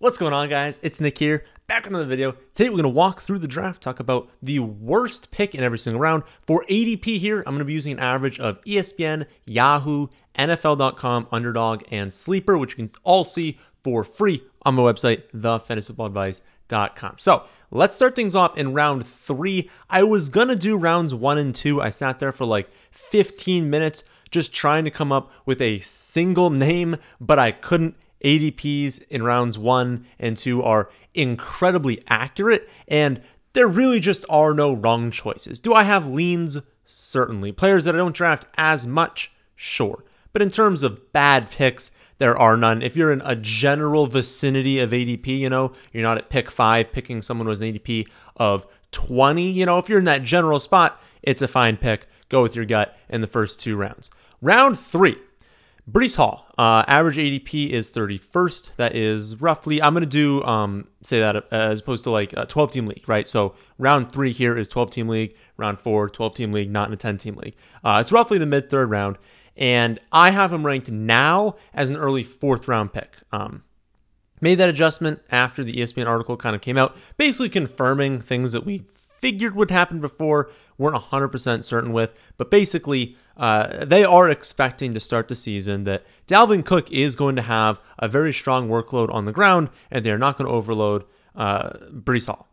What's going on, guys? It's Nick here, back with another video. Today, we're going to walk through the draft, talk about the worst pick in every single round. For ADP here, I'm going to be using an average of ESPN, Yahoo, NFL.com, Underdog, and Sleeper, which you can all see for free on my website, thefantasyfootballadvice.com. So let's start things off in round three. I was going to do rounds one and two. I sat there for like 15 minutes just trying to come up with a single name, but I couldn't ADPs in rounds one and two are incredibly accurate, and there really just are no wrong choices. Do I have leans? Certainly. Players that I don't draft as much? Sure. But in terms of bad picks, there are none. If you're in a general vicinity of ADP, you know, you're not at pick five picking someone has an ADP of 20, you know, if you're in that general spot, it's a fine pick. Go with your gut in the first two rounds. Round three, Breece Hall, uh, average ADP is 31st. That is roughly, I'm going to do, um, say that as opposed to like a 12 team league, right? So round three here is 12 team league, round four, 12 team league, not in a 10 team league. Uh, it's roughly the mid third round. And I have him ranked now as an early fourth round pick. Um, made that adjustment after the ESPN article kind of came out, basically confirming things that we figured would happen before, weren't 100% certain with. But basically, uh, they are expecting to start the season that Dalvin Cook is going to have a very strong workload on the ground, and they're not going to overload uh, Breece Hall.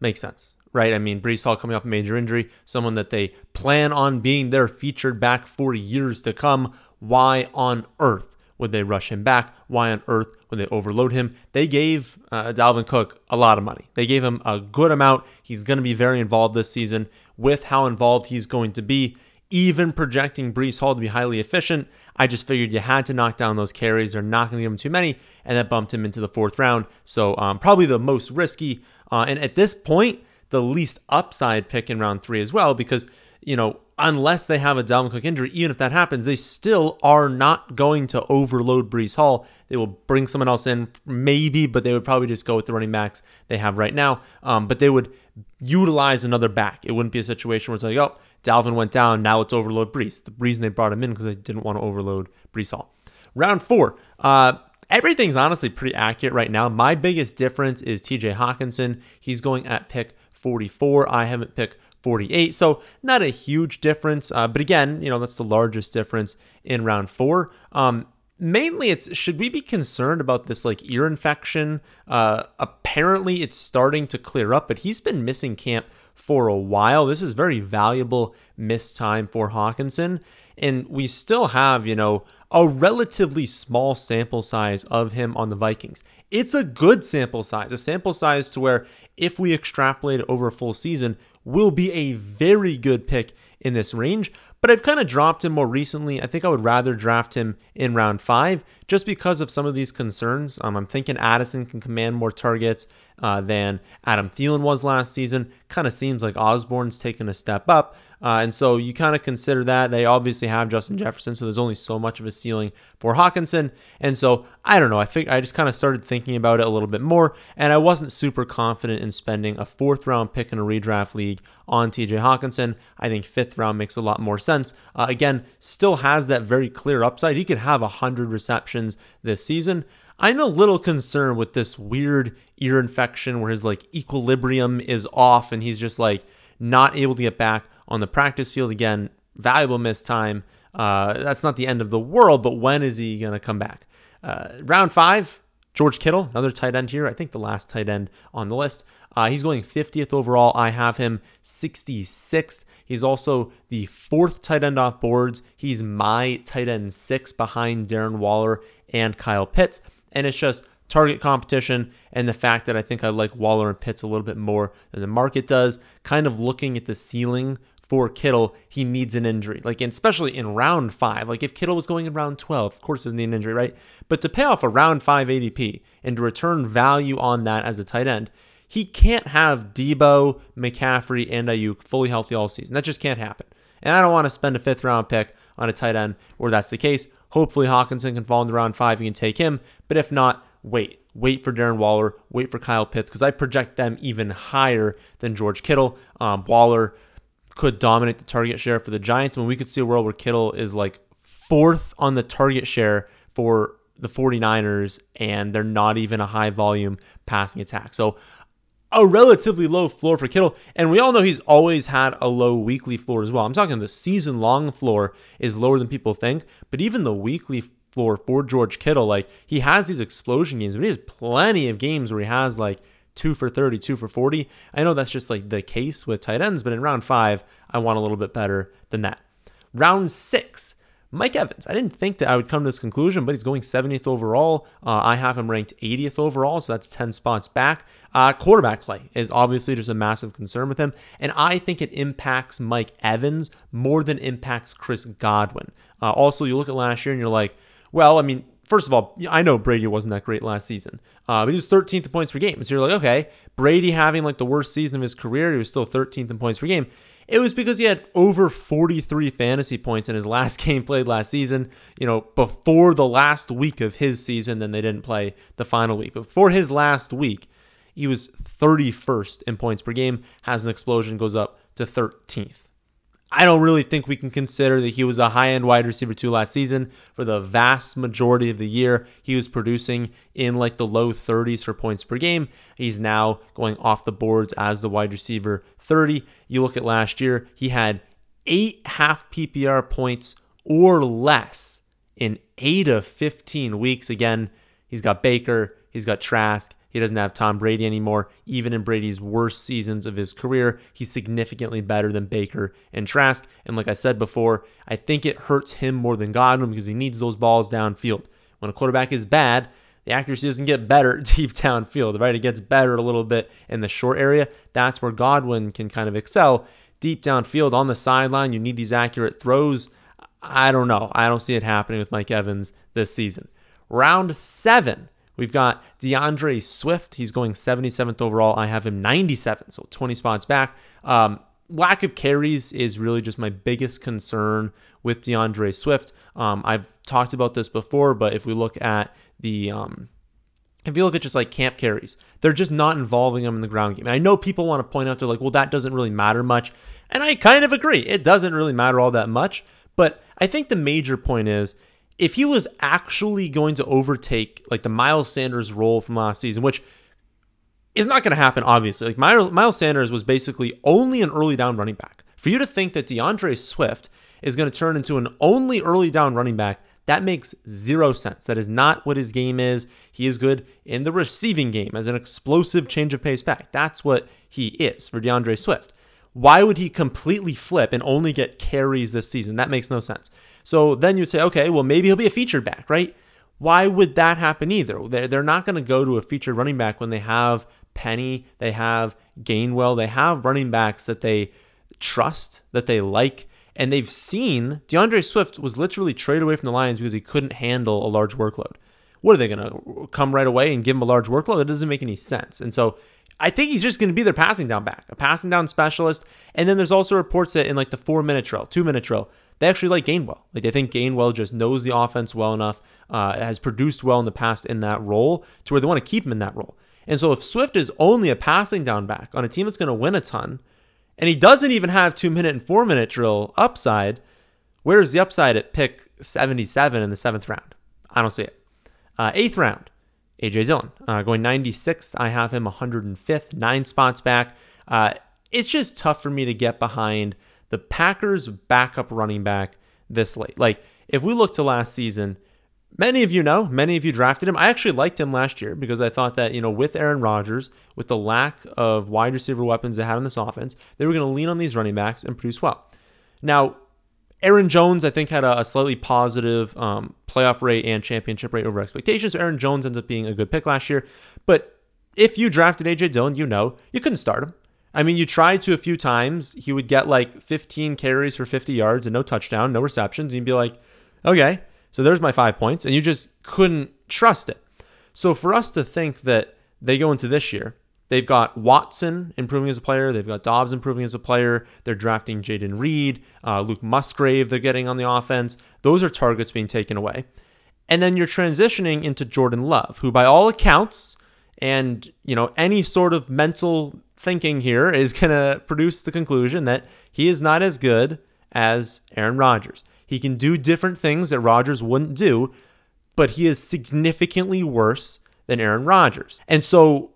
Makes sense, right? I mean, Breece Hall coming off a major injury, someone that they plan on being their featured back for years to come. Why on earth would they rush him back? Why on earth would they overload him? They gave uh, Dalvin Cook a lot of money. They gave him a good amount. He's going to be very involved this season. With how involved he's going to be, even projecting Breece Hall to be highly efficient, I just figured you had to knock down those carries. They're not going to give him too many, and that bumped him into the fourth round. So um, probably the most risky, uh, and at this point, the least upside pick in round three as well, because you know unless they have a Dalvin Cook injury, even if that happens, they still are not going to overload Breece Hall. They will bring someone else in, maybe, but they would probably just go with the running backs they have right now. Um, but they would utilize another back. It wouldn't be a situation where it's like, oh, Dalvin went down, now let's overload Breece. The reason they brought him in because they didn't want to overload Breece Hall. Round four. Uh, everything's honestly pretty accurate right now. My biggest difference is TJ Hockenson. He's going at pick 44. I haven't picked 48. So not a huge difference. Uh, but again, you know, that's the largest difference in round four. Um, mainly it's should we be concerned about this like ear infection uh apparently it's starting to clear up but he's been missing camp for a while this is very valuable missed time for Hockenson, and we still have you know a relatively small sample size of him on the vikings it's a good sample size a sample size to where if we extrapolate over a full season will be a very good pick in this range. But I've kind of dropped him more recently. I think I would rather draft him in round five just because of some of these concerns. Um, I'm thinking Addison can command more targets uh, than Adam Thielen was last season. Kind of seems like Osborn's taken a step up. Uh, and so you kind of consider that. They obviously have Justin Jefferson, so there's only so much of a ceiling for Hockenson. And so I don't know. I think I just kind of started thinking about it a little bit more, and I wasn't super confident in spending a fourth round pick in a redraft league on TJ Hockenson. I think fifth round makes a lot more sense. Uh, again, still has that very clear upside. He could have 100 receptions this season. I'm a little concerned with this weird ear infection where his like equilibrium is off and he's just like not able to get back on the practice field again. Valuable missed time. Uh, that's not the end of the world, but when is he going to come back? Uh, round five, George Kittle, another tight end here. I think the last tight end on the list. Uh, he's going 50th overall. I have him 66th. He's also the fourth tight end off boards. He's my tight end six behind Darren Waller and Kyle Pitts. And it's just target competition and the fact that I think I like Waller and Pitts a little bit more than the market does. Kind of looking at the ceiling for Kittle, he needs an injury. Like, especially in round five. Like, if Kittle was going in round 12, of course, doesn't need an injury, right? But to pay off a round five ADP and to return value on that as a tight end, he can't have Deebo, McCaffrey, and Aiyuk fully healthy all season. That just can't happen. And I don't want to spend a fifth round pick on a tight end where that's the case. Hopefully, Hockenson can fall into round five. You can take him. But if not, wait. Wait for Darren Waller. Wait for Kyle Pitts because I project them even higher than George Kittle. Um, Waller could dominate the target share for the Giants. Mean, we could see a world where Kittle is like fourth on the target share for the 49ers, and they're not even a high volume passing attack. So a relatively low floor for Kittle. And we all know he's always had a low weekly floor as well. I'm talking the season long floor is lower than people think, but even the weekly floor for George Kittle, like he has these explosion games, but he has plenty of games where he has like two for 30, two for 40. I know that's just like the case with tight ends, but in round five, I want a little bit better than that. Round six, Mike Evans. I didn't think that I would come to this conclusion, but he's going 70th overall. Uh, I have him ranked 80th overall, so that's 10 spots back. Uh, quarterback play is obviously just a massive concern with him, and I think it impacts Mike Evans more than impacts Chris Godwin. Uh, also, you look at last year and you're like, well, I mean, first of all, I know Brady wasn't that great last season, uh, but he was 13th in points per game. So you're like, okay, Brady having like the worst season of his career, he was still 13th in points per game. It was because he had over 43 fantasy points in his last game played last season, you know, before the last week of his season, then they didn't play the final week. But before his last week, he was 31st in points per game, has an explosion, goes up to 13th. I don't really think we can consider that he was a high end wide receiver two last season. For the vast majority of the year, he was producing in like the low 30s for points per game. He's now going off the boards as the wide receiver 30. You look at last year, he had eight half PPR points or less in eight of 15 weeks. Again, he's got Baker, he's got Trask, he doesn't have Tom Brady anymore. Even in Brady's worst seasons of his career, he's significantly better than Baker and Trask. And like I said before, I think it hurts him more than Godwin because he needs those balls downfield. When a quarterback is bad, the accuracy doesn't get better deep downfield, right? It gets better a little bit in the short area. That's where Godwin can kind of excel. Deep downfield on the sideline, you need these accurate throws. I don't know. I don't see it happening with Mike Evans this season. Round seven. We've got D'Andre Swift. He's going 77th overall. I have him 97, so 20 spots back. Um, lack of carries is really just my biggest concern with D'Andre Swift. Um, I've talked about this before, but if we look at the um, if you look at just like camp carries, they're just not involving them in the ground game. And I know people want to point out they're like, well, that doesn't really matter much. And I kind of agree. It doesn't really matter all that much. But I think the major point is if he was actually going to overtake like the Miles Sanders role from last season, which is not going to happen, obviously. Like Miles Sanders was basically only an early down running back. For you to think that D'Andre Swift is going to turn into an only early down running back, that makes zero sense. That is not what his game is. He is good in the receiving game as an explosive change of pace back. That's what he is for D'Andre Swift. Why would he completely flip and only get carries this season? That makes no sense. So then you'd say, okay, well, maybe he'll be a featured back, right? Why would that happen either? They're not going to go to a featured running back when they have Penny, they have Gainwell, they have running backs that they trust, that they like, and they've seen D'Andre Swift was literally traded away from the Lions because he couldn't handle a large workload. What are they going to come right away and give him a large workload? That doesn't make any sense. And so I think he's just going to be their passing down back, a passing down specialist. And then there's also reports that in like the four minute drill, two minute drill, they actually like Gainwell. Like they think Gainwell just knows the offense well enough, uh, has produced well in the past in that role to where they want to keep him in that role. And so if Swift is only a passing down back on a team that's going to win a ton, and he doesn't even have two minute and four minute drill upside, where's the upside at pick 77 in the seventh round? I don't see it. Uh, eighth round, AJ Dillon uh, going 96th. I have him 105th, nine spots back. Uh, it's just tough for me to get behind the Packers' backup running back this late. Like, if we look to last season, many of you know, many of you drafted him. I actually liked him last year because I thought that, you know, with Aaron Rodgers, with the lack of wide receiver weapons they had in this offense, they were going to lean on these running backs and produce well. Now, Aaron Jones, I think, had a, a slightly positive um, playoff rate and championship rate over expectations. So Aaron Jones ends up being a good pick last year. But if you drafted AJ Dillon, you know you couldn't start him. I mean, you tried to a few times. He would get like 15 carries for 50 yards and no touchdown, no receptions. And you'd be like, okay, so there's my five points. And you just couldn't trust it. So for us to think that they go into this year, they've got Watson improving as a player, they've got Doubs improving as a player, they're drafting Jayden Reed, uh, Luke Musgrave, they're getting on the offense. Those are targets being taken away. And then you're transitioning into Jordan Love, who by all accounts, and you know any sort of mental thinking here is going to produce the conclusion that he is not as good as Aaron Rodgers. He can do different things that Rodgers wouldn't do, but he is significantly worse than Aaron Rodgers. And so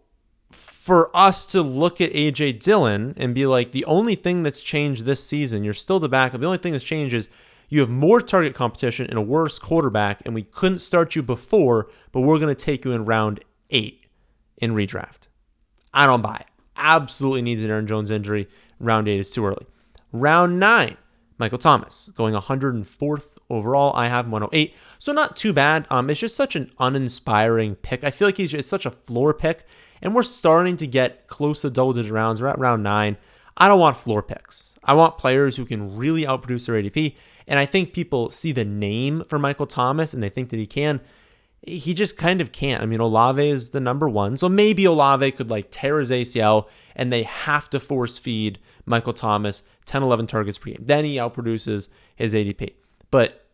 for us to look at AJ Dillon and be like, the only thing that's changed this season, you're still the backup. The only thing that's changed is you have more target competition and a worse quarterback, and we couldn't start you before, but we're going to take you in round eight in redraft. I don't buy it. Absolutely needs an Aaron Jones injury. Round eight is too early. Round nine, Michael Thomas going 104th overall. I have 108, so not too bad. Um, it's just such an uninspiring pick. I feel like he's just such a floor pick, and we're starting to get close to double digit rounds. We're at round nine. I don't want floor picks. I want players who can really outproduce their ADP. And I think people see the name for Michael Thomas and they think that he can he just kind of can't. I mean, Olave is the number one. So maybe Olave could like tear his ACL and they have to force feed Michael Thomas 10, 11 targets per game. Then he outproduces his ADP. But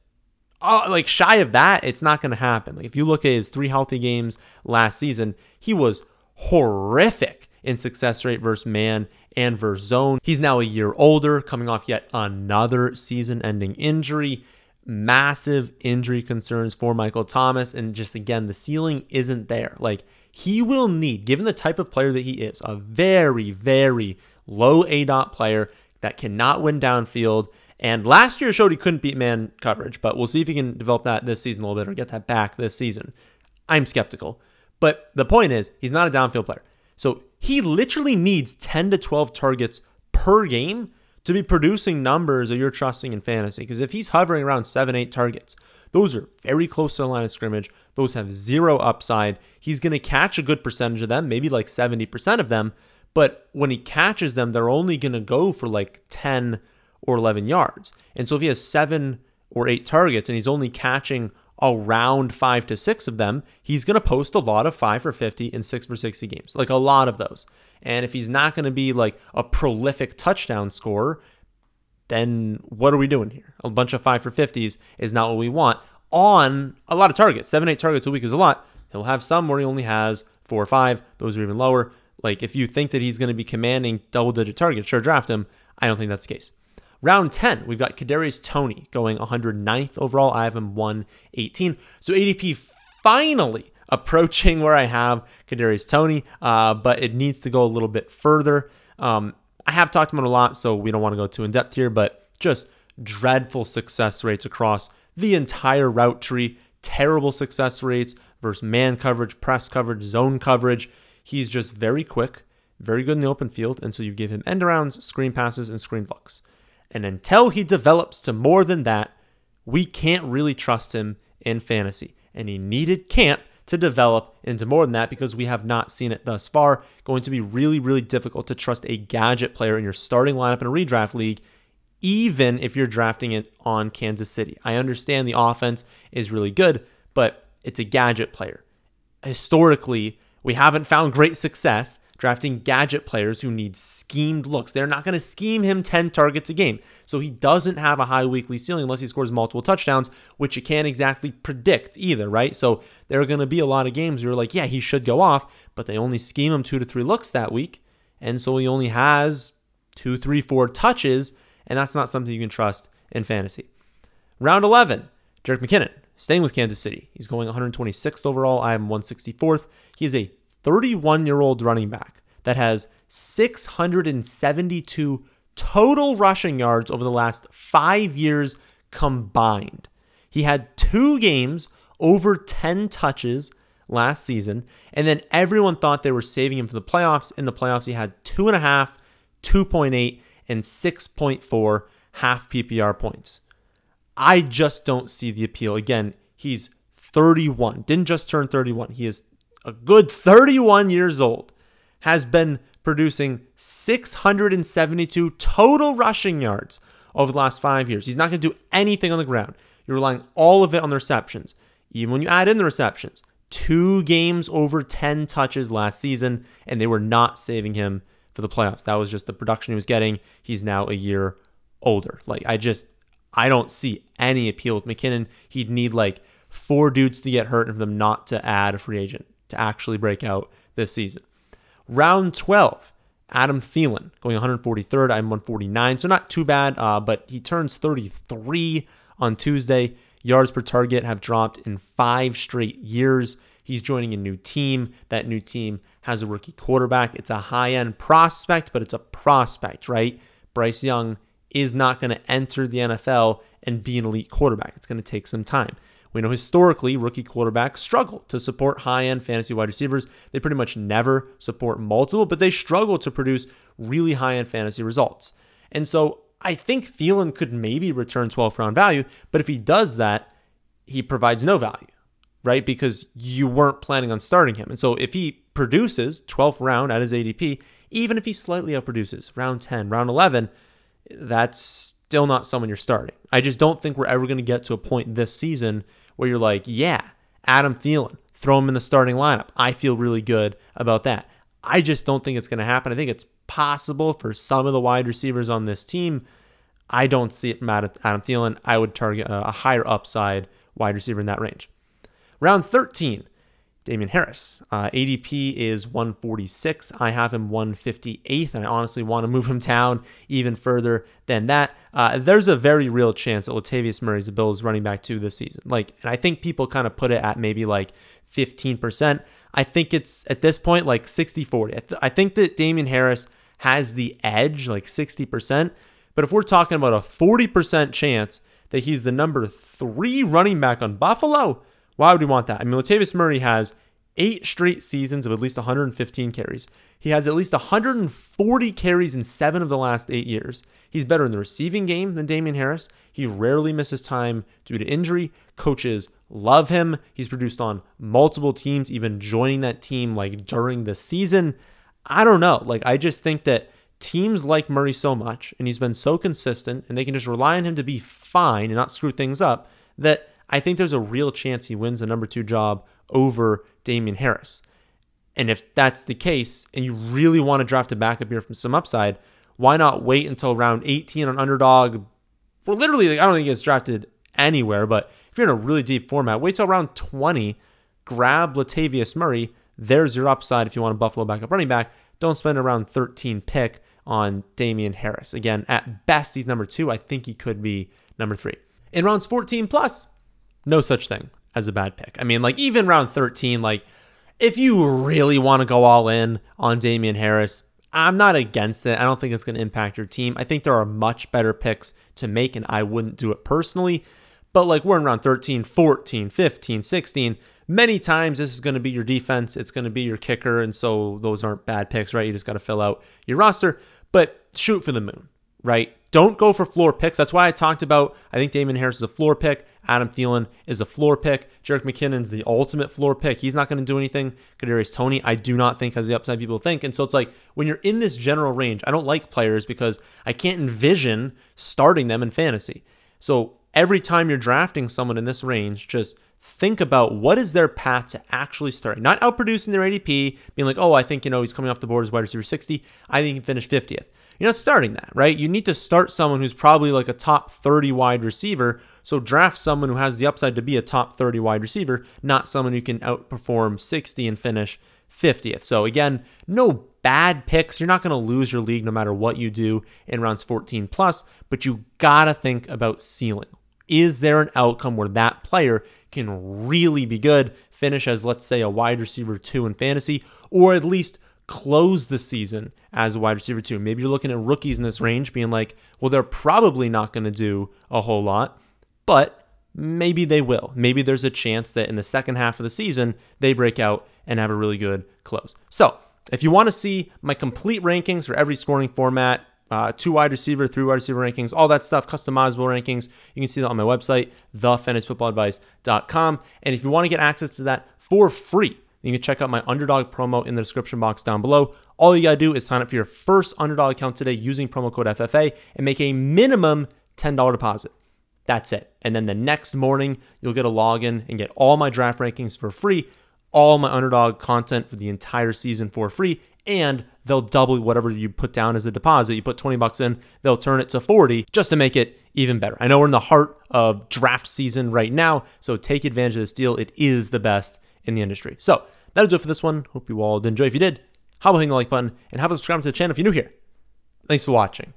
uh, like shy of that, it's not going to happen. Like if you look at his three healthy games last season, he was horrific in success rate versus man and versus zone. He's now a year older, coming off yet another season ending injury massive injury concerns for Michael Thomas. And just again, the ceiling isn't there. Like he will need, given the type of player that he is, a very, very low aDOT player that cannot win downfield. And last year showed he couldn't beat man coverage, but we'll see if he can develop that this season a little bit or get that back this season. I'm skeptical. But the point is, he's not a downfield player. So he literally needs 10 to 12 targets per game to be producing numbers that you're trusting in fantasy. Because if he's hovering around seven, eight targets, those are very close to the line of scrimmage. Those have zero upside. He's going to catch a good percentage of them, maybe like 70% of them. But when he catches them, they're only going to go for like 10 or 11 yards. And so if he has seven or eight targets and he's only catching around five to six of them, he's going to post a lot of five for 50 and six for 60 games, like a lot of those. And if he's not going to be like a prolific touchdown scorer, then what are we doing here? A bunch of five for 50s is not what we want on a lot of targets. Seven, eight targets a week is a lot. He'll have some where he only has four or five. Those are even lower. Like if you think that he's going to be commanding double digit targets, sure, draft him. I don't think that's the case. Round 10, we've got Kadarius Toney going 109th overall. I have him 118. So ADP finally approaching where I have Kadarius Toney, uh, but it needs to go a little bit further. Um, I have talked about a lot, so we don't want to go too in depth here, but just dreadful success rates across the entire route tree. Terrible success rates versus man coverage, press coverage, zone coverage. He's just very quick, very good in the open field, and so you give him end arounds, screen passes, and screen looks. And until he develops to more than that, we can't really trust him in fantasy. And he needed camp to develop into more than that because we have not seen it thus far. Going to be really, really difficult to trust a gadget player in your starting lineup in a redraft league, even if you're drafting it on Kansas City. I understand the offense is really good, but it's a gadget player. Historically, we haven't found great success drafting gadget players who need schemed looks. They're not going to scheme him 10 targets a game. So he doesn't have a high weekly ceiling unless he scores multiple touchdowns, which you can't exactly predict either, right? So there are going to be a lot of games where you're like, yeah, he should go off, but they only scheme him two to three looks that week. And so he only has two, three, four touches, and that's not something you can trust in fantasy. Round 11, Jerick McKinnon, staying with Kansas City. He's going 126th overall. I am 164th. He is a 31 year old running back that has 672 total rushing yards over the last five years combined. He had two games over 10 touches last season, and then everyone thought they were saving him for the playoffs. In the playoffs, he had two and a half, 2.8, and 6.4 half PPR points. I just don't see the appeal. Again, he's 31, didn't just turn 31. He is a good 31 years old, has been producing 672 total rushing yards over the last five years. He's not going to do anything on the ground. You're relying all of it on the receptions. Even when you add in the receptions, two games over 10 touches last season, and they were not saving him for the playoffs. That was just the production he was getting. He's now a year older. Like, I just, I don't see any appeal with McKinnon. He'd need like four dudes to get hurt and for them not to add a free agent to actually break out this season. Round 12, Adam Thielen going 143rd. I'm 149, so not too bad, uh, but he turns 33 on Tuesday. Yards per target have dropped in five straight years. He's joining a new team. That new team has a rookie quarterback. It's a high end prospect, but it's a prospect, right? Bryce Young is not going to enter the NFL and be an elite quarterback. It's going to take some time. We know historically rookie quarterbacks struggle to support high end fantasy wide receivers. They pretty much never support multiple, but they struggle to produce really high end fantasy results. And so I think Thielen could maybe return 12th round value, but if he does that, he provides no value, right? Because you weren't planning on starting him. And so if he produces 12th round at his ADP, even if he slightly outproduces round 10, round 11, that's still not someone you're starting. I just don't think we're ever going to get to a point this season where you're like, yeah, Adam Thielen, throw him in the starting lineup. I feel really good about that. I just don't think it's going to happen. I think it's possible for some of the wide receivers on this team. I don't see it from Adam Thielen. I would target a higher upside wide receiver in that range. Round 13, Damien Harris. Uh, ADP is 146. I have him 158th, and I honestly want to move him down even further than that. Uh, there's a very real chance that Latavius Murray is the Bills running back two this season. Like, and I think people kind of put it at maybe like 15%. I think it's at this point like 60 40. I think that Damien Harris has the edge, like 60%. But if we're talking about a 40% chance that he's the number three running back on Buffalo, why would we want that? I mean, Latavius Murray has eight straight seasons of at least 115 carries. He has at least 140 carries in seven of the last eight years. He's better in the receiving game than Damien Harris. He rarely misses time due to injury. Coaches love him. He's produced on multiple teams, even joining that team like during the season. I don't know. Like, I just think that teams like Murray so much, and he's been so consistent, and they can just rely on him to be fine and not screw things up, that I think there's a real chance he wins the number two job over Damien Harris. And if that's the case, and you really want to draft a backup here from some upside, why not wait until round 18 on underdog? Well, literally, like, I don't think it's drafted anywhere, but if you're in a really deep format, wait till round 20, grab Latavius Murray. There's your upside if you want a Buffalo backup running back. Don't spend around 13 pick on Damien Harris. Again, at best, he's number two. I think he could be number three. In rounds 14 plus, no such thing as a bad pick. I mean, like even round 13, like if you really want to go all in on Damien Harris, I'm not against it. I don't think it's going to impact your team. I think there are much better picks to make, and I wouldn't do it personally. But like we're in round 13, 14, 15, 16. Many times this is going to be your defense, it's going to be your kicker, and so those aren't bad picks, right? You just got to fill out your roster, but shoot for the moon, right? Don't go for floor picks. That's why I talked about I think Damien Harris is a floor pick. Adam Thielen is a floor pick. Jerick McKinnon's the ultimate floor pick. He's not going to do anything. Kadarius Toney, I do not think has the upside people think. And so it's like when you're in this general range, I don't like players because I can't envision starting them in fantasy. So every time you're drafting someone in this range, just think about what is their path to actually starting, not outproducing their ADP, being like, oh, I think, you know, he's coming off the board as wide receiver 60. I think he can finish 50th. You're not starting that, right? You need to start someone who's probably like a top 30 wide receiver. So draft someone who has the upside to be a top 30 wide receiver, not someone who can outperform 60 and finish 50th. So again, no bad picks. You're not going to lose your league no matter what you do in rounds 14 plus, but you got to think about ceiling. Is there an outcome where that player can really be good, finish as, let's say, a wide receiver two in fantasy, or at least close the season as wide receiver two. Maybe you're looking at rookies in this range being like, well, they're probably not going to do a whole lot, but maybe they will. Maybe there's a chance that in the second half of the season, they break out and have a really good close. So, if you want to see my complete rankings for every scoring format, uh, two wide receiver, three wide receiver rankings, all that stuff, customizable rankings. You can see that on my website, thefantasyfootballadvice.com. And if you want to get access to that for free, you can check out my underdog promo in the description box down below. All you got to do is sign up for your first underdog account today using promo code FFA and make a minimum $10 deposit. That's it. And then the next morning, you'll get a login and get all my draft rankings for free, all my underdog content for the entire season for free, and they'll double whatever you put down as a deposit. You put 20 bucks in, they'll turn it to 40 just to make it even better. I know we're in the heart of draft season right now, so take advantage of this deal. It is the best in the industry. So that'll do it for this one. Hope you all did enjoy. If you did, how about hitting the like button and how about subscribing to the channel if you're new here? Thanks for watching.